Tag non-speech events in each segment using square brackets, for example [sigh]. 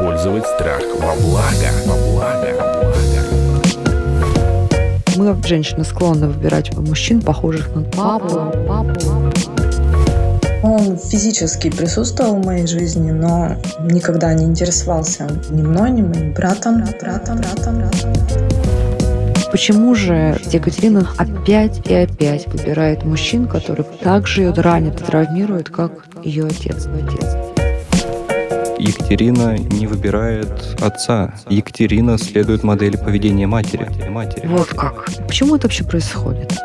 использовать страх во благо. Во благо. Мы, женщины, склонны выбирать мужчин, похожих на папу. папу. Он физически присутствовал в моей жизни, но никогда не интересовался ни мной, ни моим братом, братом, братом, братом. Почему же Екатерина опять и опять выбирает мужчин, который так же ее ранит и травмирует, как ее отец? отец? Екатерина не выбирает отца. Екатерина следует модели поведения матери. матери. Вот как. Почему это вообще происходит?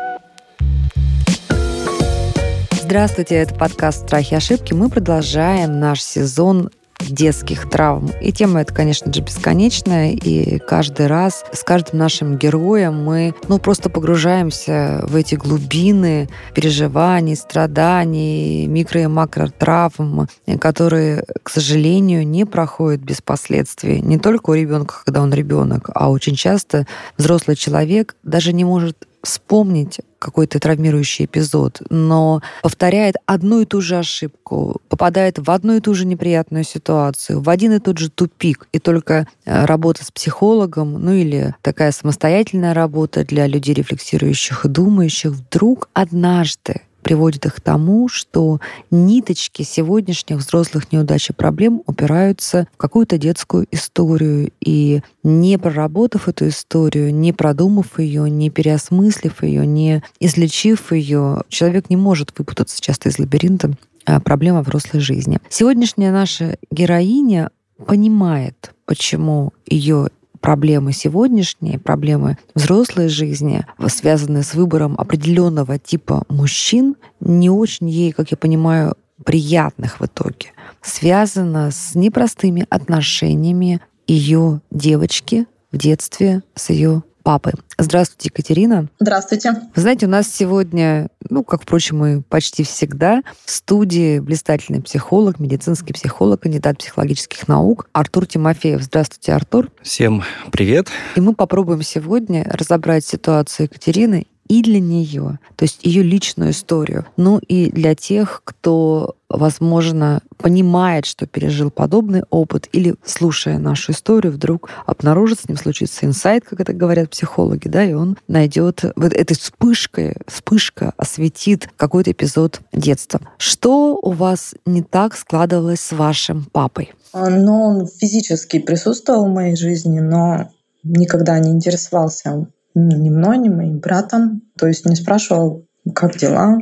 Здравствуйте, это подкаст «Страхи и ошибки». Мы продолжаем наш сезон детских травм. И тема эта, конечно же, бесконечная, и каждый раз с каждым нашим героем мы ну, просто погружаемся в эти глубины переживаний, страданий, микро- и макротравм, которые, к сожалению, не проходят без последствий. Не только у ребенка, когда он ребенок, а очень часто взрослый человек даже не может вспомнить какой-то травмирующий эпизод, но повторяет одну и ту же ошибку, попадает в одну и ту же неприятную ситуацию, в один и тот же тупик. И только э, работа с психологом, ну или такая самостоятельная работа для людей, рефлексирующих и думающих, вдруг однажды приводит их к тому, что ниточки сегодняшних взрослых неудач и проблем упираются в какую-то детскую историю. И не проработав эту историю, не продумав ее, не переосмыслив ее, не излечив ее, человек не может выпутаться часто из лабиринта а, проблем во взрослой жизни. Сегодняшняя наша героиня понимает, почему ее проблемы сегодняшние, проблемы взрослой жизни, связанные с выбором определенного типа мужчин, не очень ей, как я понимаю, приятных в итоге, связано с непростыми отношениями ее девочки в детстве с ее папы. Здравствуйте, Екатерина. Здравствуйте. Вы знаете, у нас сегодня, ну, как, впрочем, и почти всегда, в студии блистательный психолог, медицинский психолог, кандидат психологических наук Артур Тимофеев. Здравствуйте, Артур. Всем привет. И мы попробуем сегодня разобрать ситуацию Екатерины и для нее, то есть ее личную историю, ну и для тех, кто, возможно, понимает, что пережил подобный опыт, или, слушая нашу историю, вдруг обнаружит, с ним случится инсайт, как это говорят психологи, да, и он найдет вот этой вспышкой, вспышка осветит какой-то эпизод детства. Что у вас не так складывалось с вашим папой? Ну, он физически присутствовал в моей жизни, но никогда не интересовался ни мной, ни моим братом. То есть не спрашивал, как дела.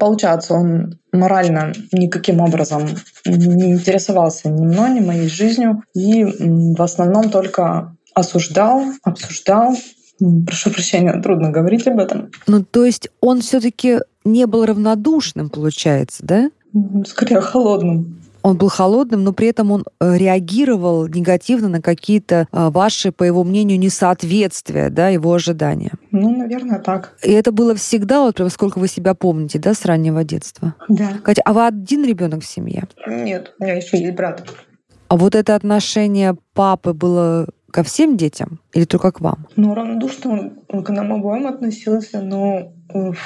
Получается, он морально никаким образом не интересовался ни мной, ни моей жизнью. И в основном только осуждал, обсуждал. Прошу прощения, трудно говорить об этом. Ну, то есть он все таки не был равнодушным, получается, да? Скорее холодным он был холодным, но при этом он э, реагировал негативно на какие-то э, ваши, по его мнению, несоответствия, да, его ожидания. Ну, наверное, так. И это было всегда, вот прям сколько вы себя помните, да, с раннего детства? Да. Катя, а вы один ребенок в семье? Нет, у меня еще есть брат. А вот это отношение папы было ко всем детям или только к вам? Ну, равнодушно он к нам обоим относился, но в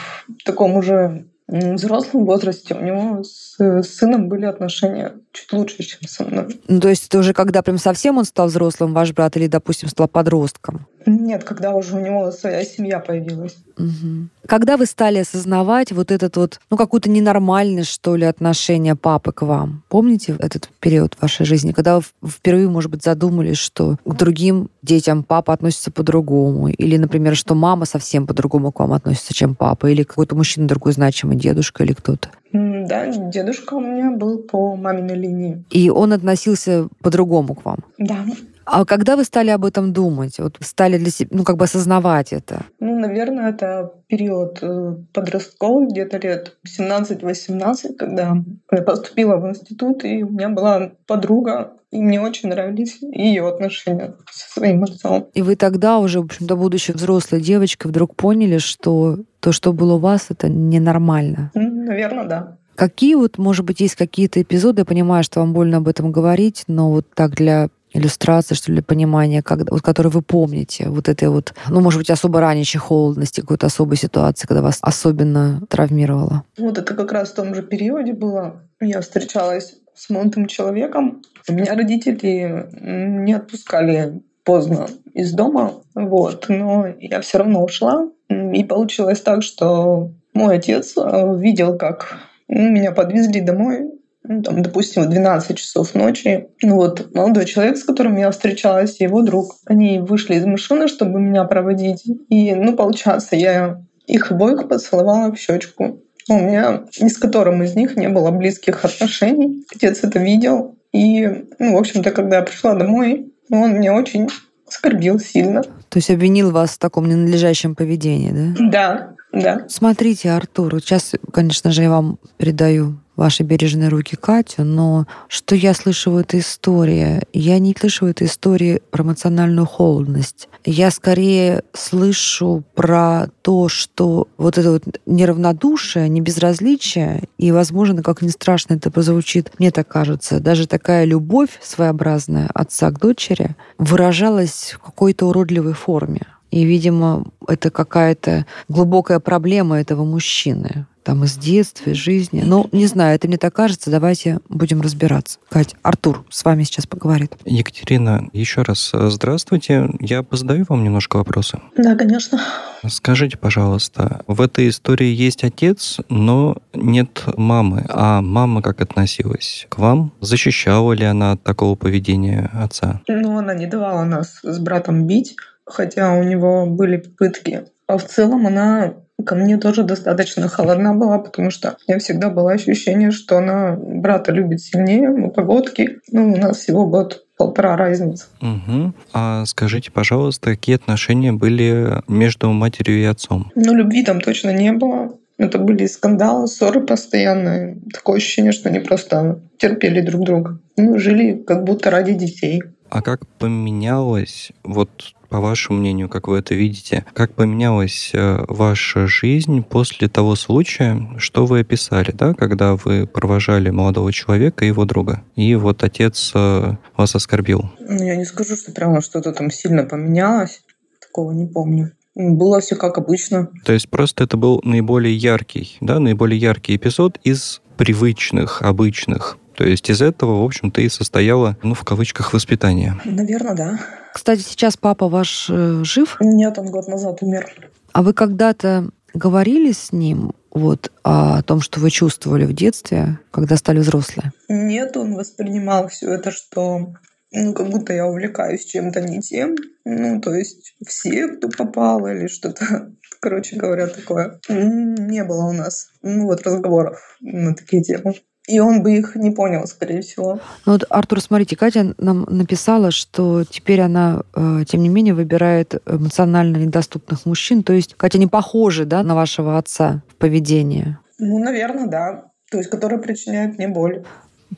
таком уже взрослом возрасте. У него с, сыном были отношения чуть лучше, чем со мной. Ну, то есть это уже когда прям совсем он стал взрослым, ваш брат, или, допустим, стал подростком? Нет, когда уже у него своя семья появилась. Угу. Когда вы стали осознавать вот этот вот, ну, какую-то ненормальность, что ли, отношение папы к вам? Помните этот период вашей жизни, когда вы впервые, может быть, задумались, что к другим детям папа относится по-другому? Или, например, что мама совсем по-другому к вам относится, чем папа? Или какой-то мужчина другой значимый, дедушка или кто-то? Да, дедушка у меня был по маминой линии. И он относился по-другому к вам? Да. А когда вы стали об этом думать? Вот стали для себя, ну, как бы осознавать это? Ну, наверное, это период э, подростковый, где-то лет 17-18, когда я поступила в институт, и у меня была подруга, и мне очень нравились ее отношения со своим отцом. И вы тогда уже, в общем-то, будучи взрослой девочкой, вдруг поняли, что то, что было у вас, это ненормально? Наверное, да. какие вот, может быть, есть какие-то эпизоды, я понимаю, что вам больно об этом говорить, но вот так для иллюстрации, что ли, понимания, как, вот, которые вы помните, вот этой вот, ну, может быть, особо ранящей холодности, какой-то особой ситуации, когда вас особенно травмировало? Вот это как раз в том же периоде было. Я встречалась с молодым человеком. У меня родители не отпускали поздно из дома, вот, но я все равно ушла. И получилось так, что мой отец э, видел, как меня подвезли домой, ну, там, допустим, в 12 часов ночи. Ну, вот молодой человек, с которым я встречалась, и его друг, они вышли из машины, чтобы меня проводить. И, ну, получается, я их обоих поцеловала в щечку. У меня ни с которым из них не было близких отношений. Отец это видел. И, ну, в общем-то, когда я пришла домой, он меня очень оскорбил сильно. То есть обвинил вас в таком ненадлежащем поведении, да? Да, да. Смотрите, Артур, сейчас, конечно же, я вам передаю ваши бережные руки Катю, но что я слышу в этой истории? Я не слышу в этой истории про эмоциональную холодность. Я скорее слышу про то, что вот это вот неравнодушие, не безразличие, и, возможно, как ни страшно это прозвучит, мне так кажется, даже такая любовь своеобразная отца к дочери выражалась в какой-то уродливой форме. И, видимо, это какая-то глубокая проблема этого мужчины там из детства, из жизни. Ну, не знаю, это мне так кажется, давайте будем разбираться. Кать, Артур с вами сейчас поговорит. Екатерина, еще раз э, здравствуйте. Я позадаю вам немножко вопросы. Да, конечно. Скажите, пожалуйста, в этой истории есть отец, но нет мамы. А мама как относилась к вам? Защищала ли она от такого поведения отца? Ну, она не давала нас с братом бить, хотя у него были попытки. А в целом она ко мне тоже достаточно холодна была, потому что у меня всегда было ощущение, что она брата любит сильнее, мы погодки. Ну, у нас всего год полтора разница. Угу. А скажите, пожалуйста, какие отношения были между матерью и отцом? Ну, любви там точно не было. Это были скандалы, ссоры постоянные. Такое ощущение, что они просто терпели друг друга. Ну, жили как будто ради детей. А как поменялось вот по вашему мнению, как вы это видите, как поменялась э, ваша жизнь после того случая, что вы описали, да, когда вы провожали молодого человека и его друга, и вот отец э, вас оскорбил? Ну, я не скажу, что прямо что-то там сильно поменялось, такого не помню. Было все как обычно. То есть просто это был наиболее яркий, да, наиболее яркий эпизод из привычных, обычных. То есть из этого, в общем-то, и состояло, ну, в кавычках, воспитание. Наверное, да. Кстати, сейчас папа ваш э, жив? Нет, он год назад умер. А вы когда-то говорили с ним вот о том, что вы чувствовали в детстве, когда стали взрослые? Нет, он воспринимал все это, что ну, как будто я увлекаюсь чем-то не тем. Ну, то есть все, кто попал или что-то, [laughs] короче говоря, такое. Не было у нас, ну, вот разговоров на такие темы. И он бы их не понял, скорее всего. Ну вот, Артур, смотрите, Катя нам написала, что теперь она, э, тем не менее, выбирает эмоционально недоступных мужчин. То есть, Катя не похожа да, на вашего отца в поведении? Ну, наверное, да. То есть, которые причиняют мне боль.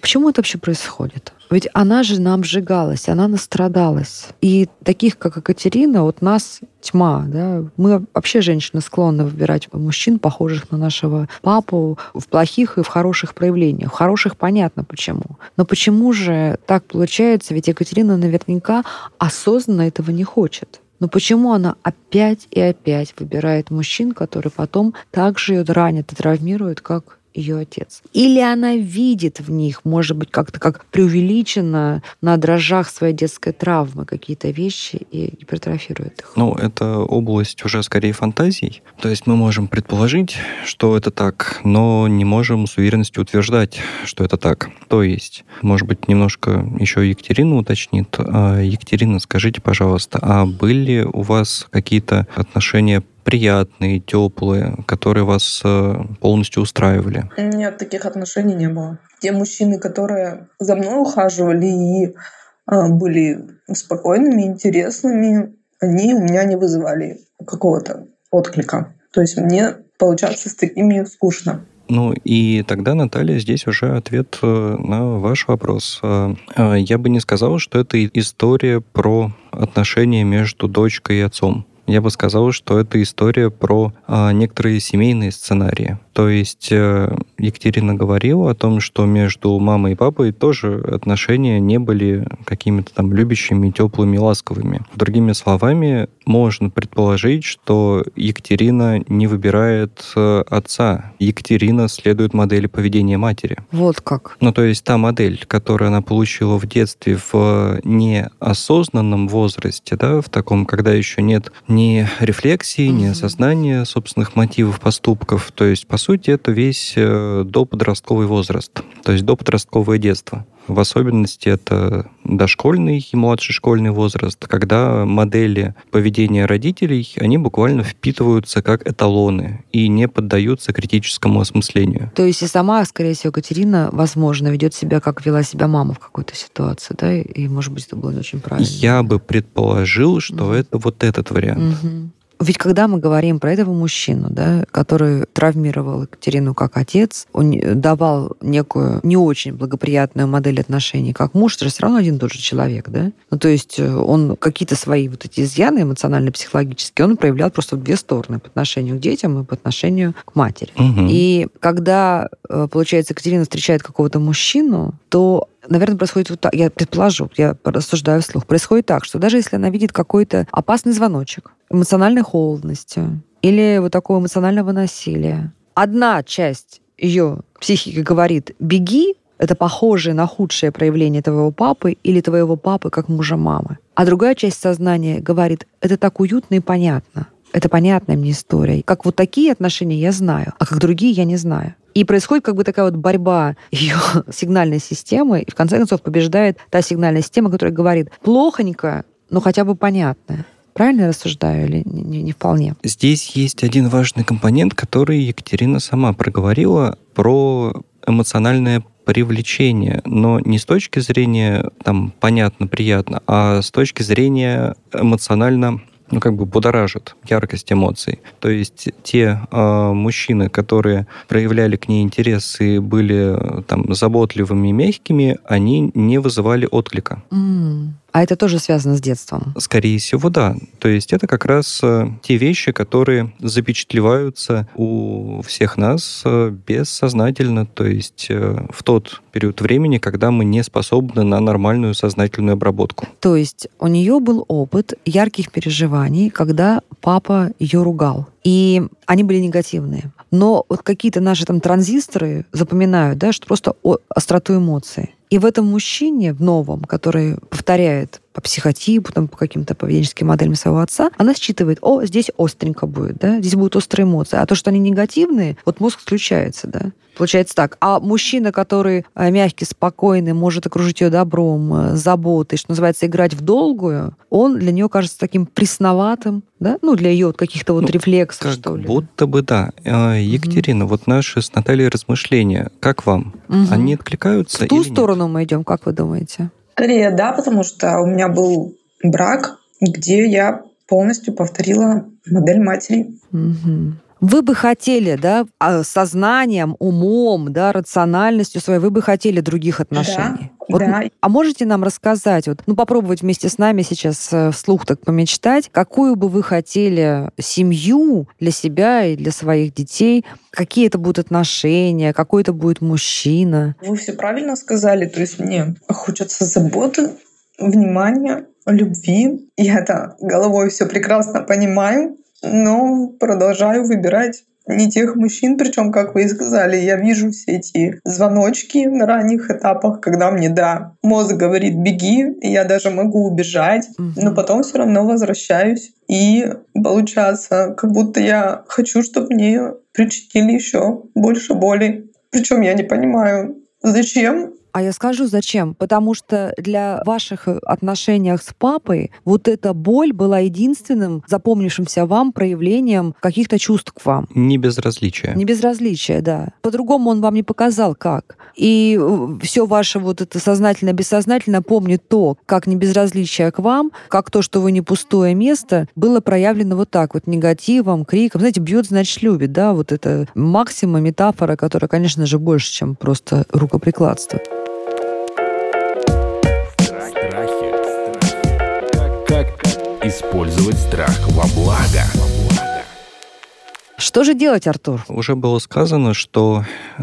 Почему это вообще происходит? Ведь она же нам сжигалась, она настрадалась. И таких, как Екатерина, вот нас тьма. Да? Мы вообще, женщины, склонны выбирать мужчин, похожих на нашего папу, в плохих и в хороших проявлениях. В хороших понятно почему. Но почему же так получается? Ведь Екатерина наверняка осознанно этого не хочет. Но почему она опять и опять выбирает мужчин, которые потом также ее ранят и травмируют, как ее отец. Или она видит в них, может быть, как-то как преувеличенно на дрожжах своей детской травмы какие-то вещи и гипертрофирует их. Ну, это область уже скорее фантазий. То есть мы можем предположить, что это так, но не можем с уверенностью утверждать, что это так. То есть, может быть, немножко еще Екатерина уточнит. А, Екатерина, скажите, пожалуйста, а были у вас какие-то отношения приятные, теплые, которые вас э, полностью устраивали? Нет, таких отношений не было. Те мужчины, которые за мной ухаживали и а, были спокойными, интересными, они у меня не вызывали какого-то отклика. То есть мне получаться с такими скучно. Ну и тогда, Наталья, здесь уже ответ э, на ваш вопрос. Э, я бы не сказал, что это история про отношения между дочкой и отцом я бы сказал, что это история про а, некоторые семейные сценарии. То есть э, Екатерина говорила о том, что между мамой и папой тоже отношения не были какими-то там любящими, теплыми, ласковыми. Другими словами, можно предположить, что Екатерина не выбирает э, отца. Екатерина следует модели поведения матери. Вот как. Ну, то есть та модель, которую она получила в детстве в неосознанном возрасте, да, в таком, когда еще нет ни рефлексии, ни осознания собственных мотивов, поступков. То есть, по сути, это весь э, доподростковый возраст, то есть доподростковое детство. В особенности это дошкольный и младший школьный возраст, когда модели поведения родителей, они буквально впитываются как эталоны и не поддаются критическому осмыслению. То есть и сама, скорее всего, Катерина, возможно, ведет себя, как вела себя мама в какой-то ситуации, да? И, может быть, это было не очень правильно. Я бы предположил, что mm это вот этот вариант. mm ведь когда мы говорим про этого мужчину, да, который травмировал Екатерину как отец, он давал некую не очень благоприятную модель отношений как муж, это же все равно один и тот же человек, да? Ну, то есть э, он какие-то свои вот эти изъяны эмоционально-психологические, он проявлял просто в две стороны, по отношению к детям и по отношению к матери. Угу. И когда, э, получается, Екатерина встречает какого-то мужчину, то наверное, происходит вот так, я предположу, я рассуждаю вслух, происходит так, что даже если она видит какой-то опасный звоночек, эмоциональной холодности или вот такого эмоционального насилия, одна часть ее психики говорит «беги», это похожее на худшее проявление твоего папы или твоего папы как мужа мамы. А другая часть сознания говорит, это так уютно и понятно. Это понятная мне история. Как вот такие отношения я знаю, а как другие я не знаю. И происходит как бы такая вот борьба ее [laughs] сигнальной системы, и в конце концов побеждает та сигнальная система, которая говорит плохонько, но хотя бы понятно. Правильно я рассуждаю или не, не, не вполне? Здесь есть один важный компонент, который Екатерина сама проговорила про эмоциональное привлечение, но не с точки зрения там понятно, приятно, а с точки зрения эмоционально ну, как бы будоражит яркость эмоций. То есть те э, мужчины, которые проявляли к ней интерес и были там заботливыми мягкими, они не вызывали отклика. Mm. А это тоже связано с детством? Скорее всего, да. То есть это как раз э, те вещи, которые запечатлеваются у всех нас э, бессознательно, то есть э, в тот период времени, когда мы не способны на нормальную сознательную обработку. То есть у нее был опыт ярких переживаний, когда папа ее ругал. И они были негативные. Но вот какие-то наши там транзисторы запоминают, да, что просто остроту эмоций. И в этом мужчине, в новом, который повторяет по психотипу, там, по каким-то поведенческим моделям своего отца, она считывает, о, здесь остренько будет, да, здесь будут острые эмоции. А то, что они негативные, вот мозг включается, да. Получается так. А мужчина, который э, мягкий, спокойный, может окружить ее добром, э, заботой, что называется, играть в долгую, он для нее кажется таким пресноватым, да? Ну, для ее вот каких-то вот ну, рефлексов, как что ли. будто бы да. Э, Екатерина, угу. вот наши с Натальей размышления, как вам? Угу. Они откликаются В ту сторону нет? мы идем, как вы думаете? Скорее, да, потому что у меня был брак, где я полностью повторила модель матери. Угу. Вы бы хотели, да, а, сознанием, умом, да, рациональностью своей, вы бы хотели других отношений. Да, вот, да. А можете нам рассказать, вот, ну, попробовать вместе с нами сейчас э, вслух так помечтать, какую бы вы хотели семью для себя и для своих детей, какие это будут отношения, какой это будет мужчина? Вы все правильно сказали, то есть мне хочется заботы, внимания, любви. Я это головой все прекрасно понимаю но продолжаю выбирать не тех мужчин, причем, как вы и сказали, я вижу все эти звоночки на ранних этапах, когда мне, да, мозг говорит «беги», и я даже могу убежать, но потом все равно возвращаюсь. И получается, как будто я хочу, чтобы мне причинили еще больше боли. Причем я не понимаю, зачем а я скажу, зачем. Потому что для ваших э, отношениях с папой вот эта боль была единственным запомнившимся вам проявлением каких-то чувств к вам. Не безразличия. Не безразличия, да. По-другому он вам не показал, как. И э, все ваше вот это сознательно-бессознательно помнит то, как не безразличие к вам, как то, что вы не пустое место, было проявлено вот так вот негативом, криком. Знаете, бьет, значит, любит, да, вот это максима, метафора, которая, конечно же, больше, чем просто рукоприкладство. Использовать страх во благо. Что же делать, Артур? Уже было сказано, что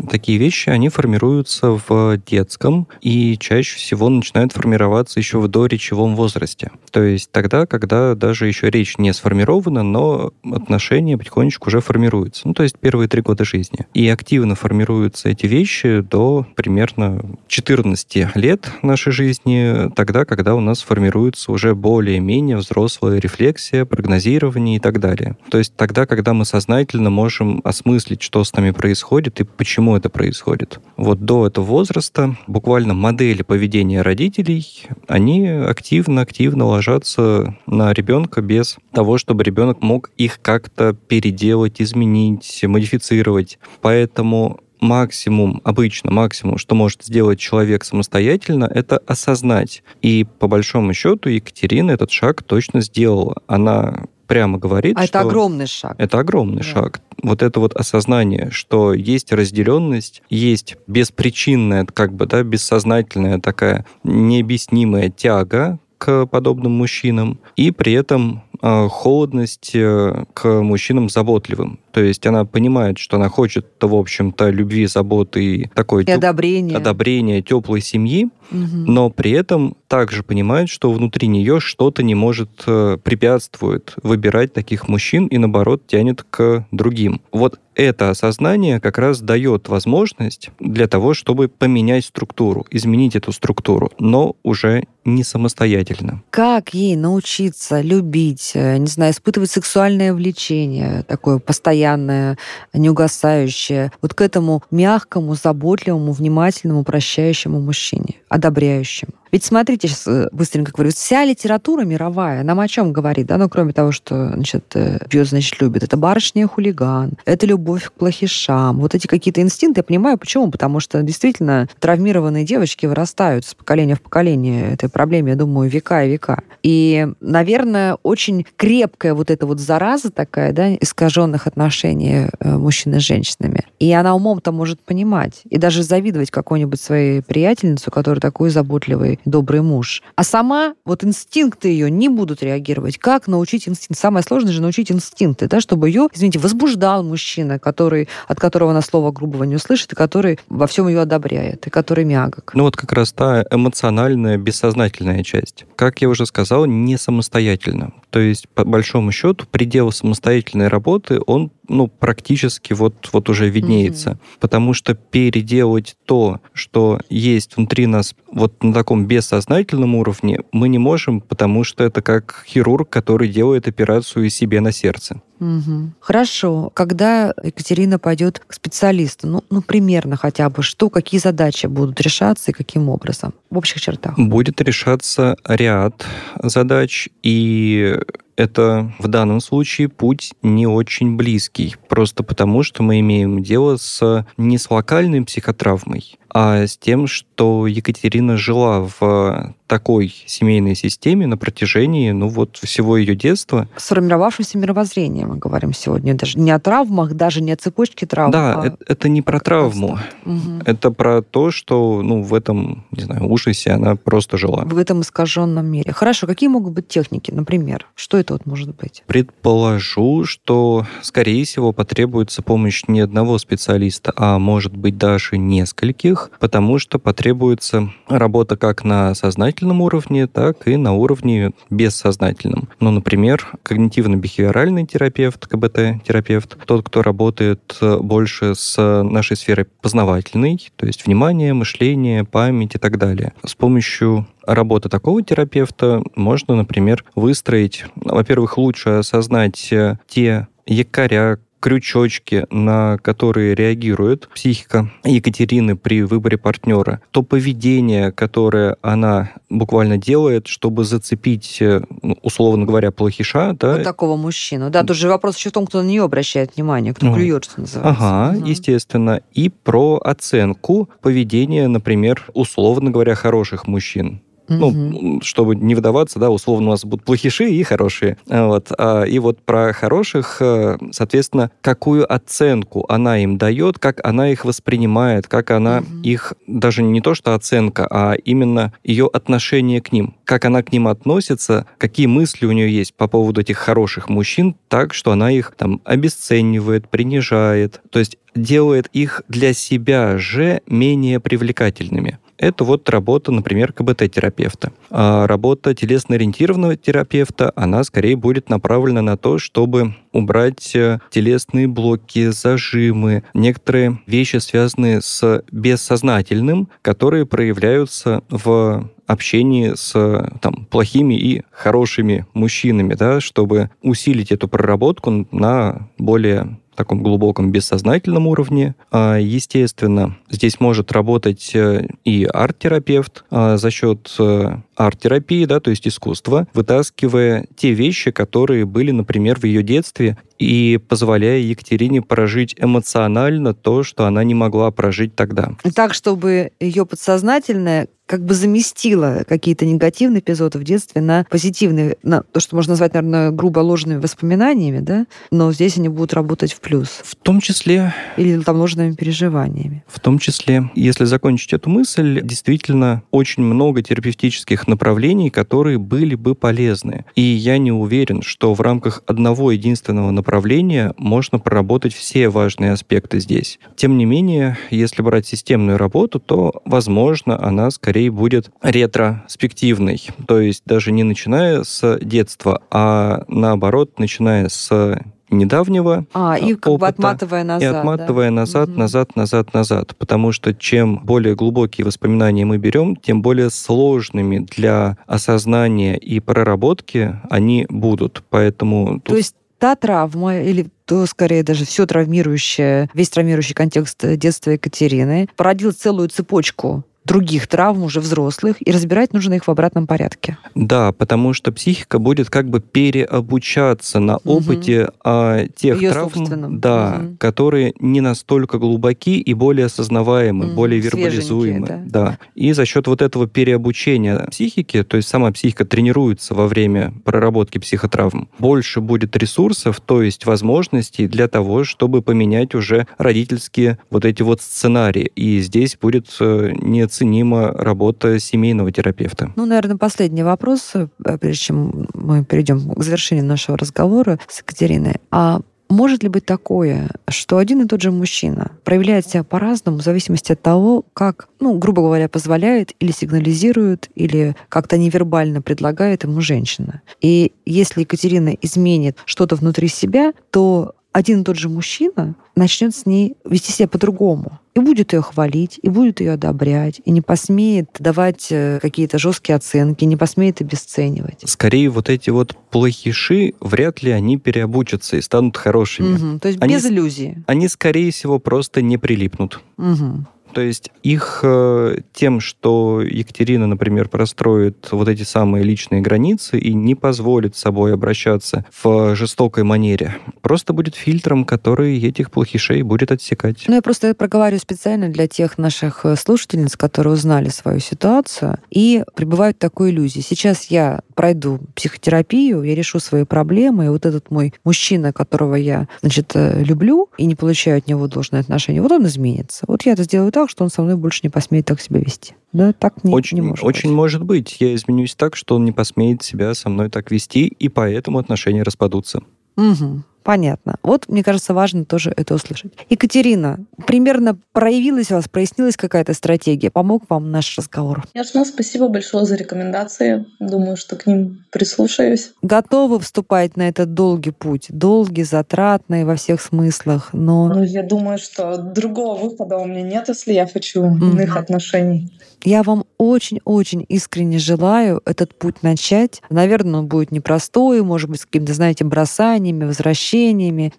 такие вещи, они формируются в детском и чаще всего начинают формироваться еще в доречевом возрасте. То есть тогда, когда даже еще речь не сформирована, но отношения потихонечку уже формируются. Ну, то есть первые три года жизни. И активно формируются эти вещи до примерно 14 лет нашей жизни, тогда, когда у нас формируется уже более-менее взрослая рефлексия, прогнозирование и так далее. То есть тогда, когда мы сознательно можем осмыслить, что с нами происходит и почему это происходит. Вот до этого возраста буквально модели поведения родителей, они активно-активно ложатся на ребенка без того, чтобы ребенок мог их как-то переделать, изменить, модифицировать. Поэтому максимум, обычно максимум, что может сделать человек самостоятельно, это осознать. И по большому счету Екатерина этот шаг точно сделала. Она прямо говорит, а что... это огромный шаг. Это огромный да. шаг. Вот это вот осознание, что есть разделенность, есть беспричинная, как бы, да, бессознательная такая необъяснимая тяга к подобным мужчинам, и при этом холодность э, к мужчинам заботливым. То есть она понимает, что она хочет, в общем-то, любви, заботы и такой... И теп... одобрения. Одобрения, теплой семьи, угу. но при этом также понимает, что внутри нее что-то не может э, препятствует выбирать таких мужчин и, наоборот, тянет к другим. Вот это осознание как раз дает возможность для того, чтобы поменять структуру, изменить эту структуру, но уже не самостоятельно. Как ей научиться любить, э, не знаю, испытывать сексуальное влечение, такое постоянное неугасающее, вот к этому мягкому, заботливому, внимательному, прощающему мужчине, одобряющему. Ведь смотрите, сейчас э, быстренько говорю, вся литература мировая нам о чем говорит, да, ну, кроме того, что, значит, пьет, э, значит, любит. Это барышня хулиган, это любовь к плохишам. Вот эти какие-то инстинкты, я понимаю, почему. Потому что действительно травмированные девочки вырастают с поколения в поколение этой проблеме, я думаю, века и века. И, наверное, очень крепкая вот эта вот зараза такая, да, искаженных отношений э, мужчин и с женщинами. И она умом-то может понимать. И даже завидовать какой-нибудь своей приятельнице, которая такой заботливый добрый муж. А сама, вот инстинкты ее не будут реагировать. Как научить инстинкт? Самое сложное же научить инстинкты, да, чтобы ее, извините, возбуждал мужчина, который, от которого она слова грубого не услышит, и который во всем ее одобряет, и который мягок. Ну вот как раз та эмоциональная, бессознательная часть. Как я уже сказал, не самостоятельно. То есть, по большому счету, предел самостоятельной работы, он ну, практически вот, вот уже виднеется. Mm-hmm. Потому что переделать то, что есть внутри нас вот на таком бессознательном уровне, мы не можем, потому что это как хирург, который делает операцию себе на сердце. Угу. Хорошо. Когда Екатерина пойдет к специалисту, ну, ну, примерно хотя бы, что, какие задачи будут решаться и каким образом? В общих чертах. Будет решаться ряд задач, и это в данном случае путь не очень близкий, просто потому что мы имеем дело с не с локальной психотравмой, а с тем, что Екатерина жила в такой семейной системе на протяжении, ну вот, всего ее детства. Сформировавшемся мировоззрение мы говорим сегодня. Даже не о травмах, даже не о цепочке травм. Да, а... это, это не про травму. Угу. Это про то, что, ну, в этом, не знаю, ужасе она просто жила. В этом искаженном мире. Хорошо, какие могут быть техники, например? Что это вот может быть? Предположу, что, скорее всего, потребуется помощь не одного специалиста, а может быть даже нескольких, потому что потребуется работа как на сознательном сознательном уровне, так и на уровне бессознательном. Ну, например, когнитивно-бихевиоральный терапевт, КБТ-терапевт, тот, кто работает э, больше с нашей сферой познавательной, то есть внимание, мышление, память и так далее. С помощью работы такого терапевта можно, например, выстроить, во-первых, лучше осознать э, те якоря, крючочки, на которые реагирует психика Екатерины при выборе партнера, то поведение, которое она буквально делает, чтобы зацепить, э, ну, условно говоря, плохиша. Да? Вот такого мужчину. Да, тут же вопрос еще в том, кто на нее обращает внимание, кто ну, клюет, что называется. Ага, угу. естественно. И про оценку поведения, например, условно говоря, хороших мужчин. Ну, чтобы не выдаваться, да, условно у нас будут плохиши и хорошие. Вот. А, и вот про хороших, э, соответственно, какую оценку она им дает, как она их воспринимает, как она угу. их, даже не то что оценка, а именно ее отношение к ним, как она к ним относится, какие мысли у нее есть по поводу этих хороших мужчин, так, что она их там обесценивает, принижает, то есть делает их для себя же менее привлекательными. Это вот работа, например, КБТ-терапевта. А работа телесно-ориентированного терапевта, она скорее будет направлена на то, чтобы убрать э, телесные блоки, зажимы, некоторые вещи, связанные с бессознательным, которые проявляются в общении с там, плохими и хорошими мужчинами, да, чтобы усилить эту проработку на более таком глубоком бессознательном уровне. А, естественно, здесь может работать э, и арт-терапевт а, за счет э, арт-терапии, да, то есть искусства, вытаскивая те вещи, которые были, например, в ее детстве, и позволяя Екатерине прожить эмоционально то, что она не могла прожить тогда. Так, чтобы ее подсознательное как бы заместила какие-то негативные эпизоды в детстве на позитивные, на то, что можно назвать, наверное, грубо ложными воспоминаниями, да, но здесь они будут работать в плюс. В том числе... Или там ложными переживаниями. В том числе, если закончить эту мысль, действительно очень много терапевтических направлений, которые были бы полезны. И я не уверен, что в рамках одного единственного направления можно проработать все важные аспекты здесь. Тем не менее, если брать системную работу, то, возможно, она скорее скорее будет ретроспективный. То есть даже не начиная с детства, а наоборот, начиная с недавнего а, и как бы отматывая назад. И отматывая да? назад, угу. назад, назад, назад. Потому что чем более глубокие воспоминания мы берем, тем более сложными для осознания и проработки они будут. Поэтому... То тут... есть та травма или то скорее даже все травмирующее, весь травмирующий контекст детства Екатерины породил целую цепочку других травм уже взрослых, и разбирать нужно их в обратном порядке. Да, потому что психика будет как бы переобучаться на опыте угу. а, тех Ее травм, да, угу. которые не настолько глубоки и более осознаваемы, угу. более вербализуемы. Да. да. И за счет вот этого переобучения психики, то есть сама психика тренируется во время проработки психотравм, больше будет ресурсов, то есть возможностей для того, чтобы поменять уже родительские вот эти вот сценарии. И здесь будет э, не неоценима работа семейного терапевта. Ну, наверное, последний вопрос, э, прежде чем мы перейдем к завершению нашего разговора с Екатериной. А может ли быть такое, что один и тот же мужчина проявляет себя по-разному в зависимости от того, как, ну, грубо говоря, позволяет или сигнализирует, или как-то невербально предлагает ему женщина? И если Екатерина изменит что-то внутри себя, то один и тот же мужчина начнет с ней вести себя по-другому. И будет ее хвалить, и будет ее одобрять, и не посмеет давать э, какие-то жесткие оценки, не посмеет обесценивать. Скорее, вот эти вот плохиши, вряд ли они переобучатся и станут хорошими. Угу, то есть они, без иллюзии. Они, скорее всего, просто не прилипнут. Угу. То есть их э, тем, что Екатерина, например, простроит вот эти самые личные границы и не позволит с собой обращаться в жестокой манере, просто будет фильтром, который этих плохишей будет отсекать. Ну, я просто проговариваю специально для тех наших э, слушательниц, которые узнали свою ситуацию и пребывают в такой иллюзии. Сейчас я пройду психотерапию, я решу свои проблемы, и вот этот мой мужчина, которого я, значит, э, люблю и не получаю от него должное отношение, вот он изменится. Вот я это сделаю так, так, что он со мной больше не посмеет так себя вести. Да, так не, очень, не может Очень быть. может быть. Я изменюсь так, что он не посмеет себя со мной так вести, и поэтому отношения распадутся. Угу. Понятно. Вот, мне кажется, важно тоже это услышать. Екатерина, примерно проявилась у вас, прояснилась какая-то стратегия? Помог вам наш разговор? Конечно, спасибо большое за рекомендации. Думаю, что к ним прислушаюсь. Готовы вступать на этот долгий путь? Долгий, затратный во всех смыслах, но... Ну, я думаю, что другого выхода у меня нет, если я хочу mm-hmm. иных отношений. Я вам очень-очень искренне желаю этот путь начать. Наверное, он будет непростой, может быть, с какими-то, знаете, бросаниями, возвращениями,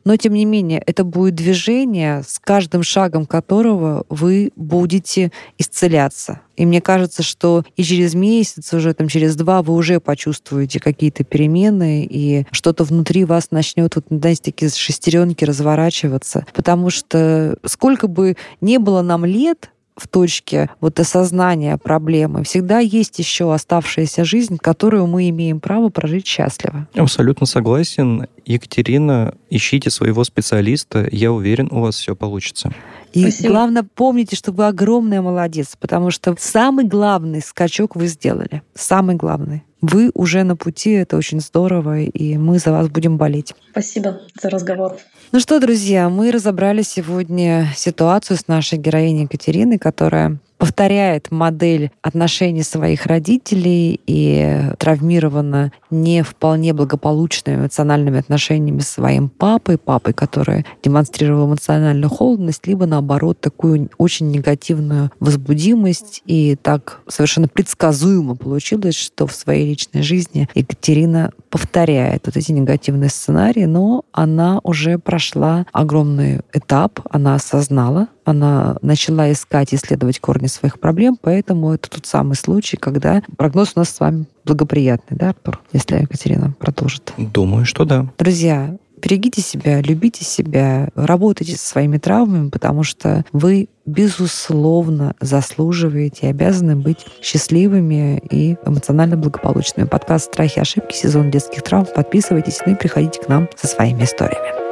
но тем не менее это будет движение, с каждым шагом которого вы будете исцеляться. И мне кажется, что и через месяц, уже там через два, вы уже почувствуете какие-то перемены, и что-то внутри вас начнет, вот, знаете, такие шестеренки разворачиваться. Потому что сколько бы не было нам лет, в точке вот осознания проблемы, всегда есть еще оставшаяся жизнь, которую мы имеем право прожить счастливо. Абсолютно согласен. Екатерина, ищите своего специалиста. Я уверен, у вас все получится. И Спасибо. главное, помните, что вы огромная молодец, потому что самый главный скачок вы сделали. Самый главный. Вы уже на пути, это очень здорово, и мы за вас будем болеть. Спасибо за разговор. Ну что, друзья, мы разобрали сегодня ситуацию с нашей героиней Екатериной, которая повторяет модель отношений своих родителей и травмирована не вполне благополучными эмоциональными отношениями с своим папой, папой, который демонстрировал эмоциональную холодность, либо наоборот такую очень негативную возбудимость. И так совершенно предсказуемо получилось, что в своей личной жизни Екатерина повторяет вот эти негативные сценарии, но она уже прошла огромный этап, она осознала, она начала искать и исследовать корни своих проблем, поэтому это тот самый случай, когда прогноз у нас с вами благоприятный, да, Артур, если Екатерина продолжит? Думаю, что да. Друзья, берегите себя, любите себя, работайте со своими травмами, потому что вы, безусловно, заслуживаете и обязаны быть счастливыми и эмоционально благополучными. Подкаст «Страхи и ошибки», сезон детских травм. Подписывайтесь ну и приходите к нам со своими историями.